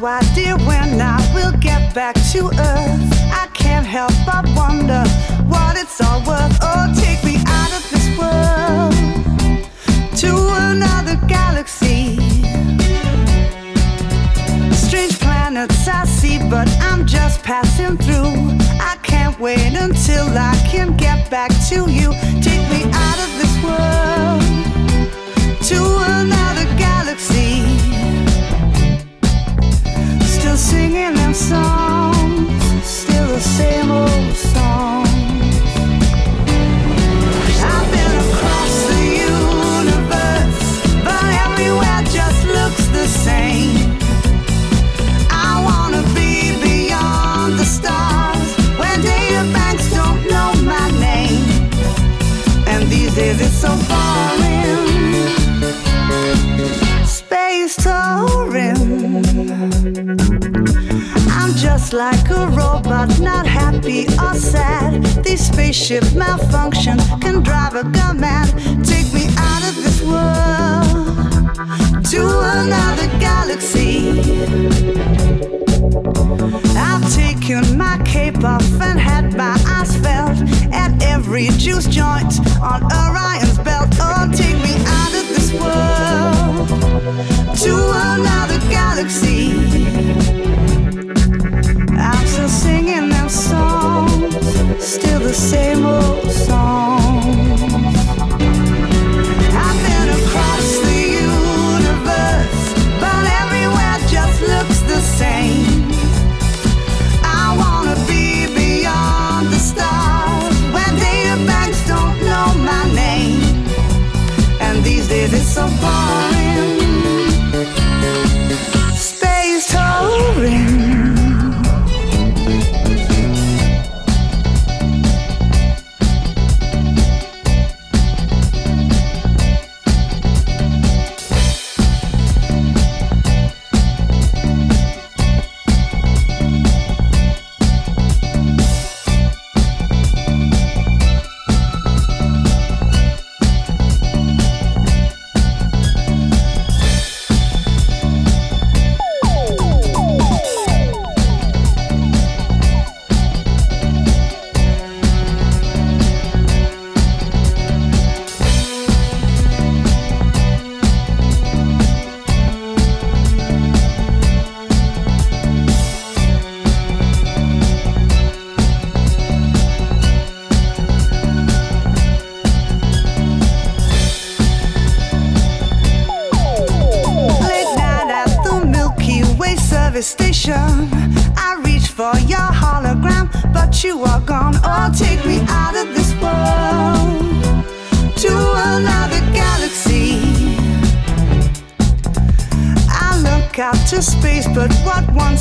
no idea when I will get back to earth. I can't help but wonder what it's all worth. Oh, take me out of this world to another galaxy. Strange planets I see, but I'm just passing through. I can't wait until I can get back to you. Take me out of this world to still singing them songs, still the same old song. I've been across the universe, but everywhere just looks the same. I wanna be beyond the stars, where don't know my name. And these days it's so fun. Like a robot, not happy or sad. This spaceship malfunction can drive a gunman. Take me out of this world to another galaxy. I've taken my cape off and had my eyes felt at every juice joint on Orion's belt. Oh, take me out of this world to another galaxy. I'm still singing them songs, still the same old songs. I've been across the universe, but everywhere just looks the same. I wanna be beyond the stars, where data banks don't know my name. And these days it's so far.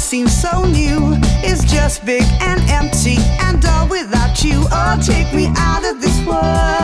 seems so new is just big and empty and all without you. Oh, take me out of this world.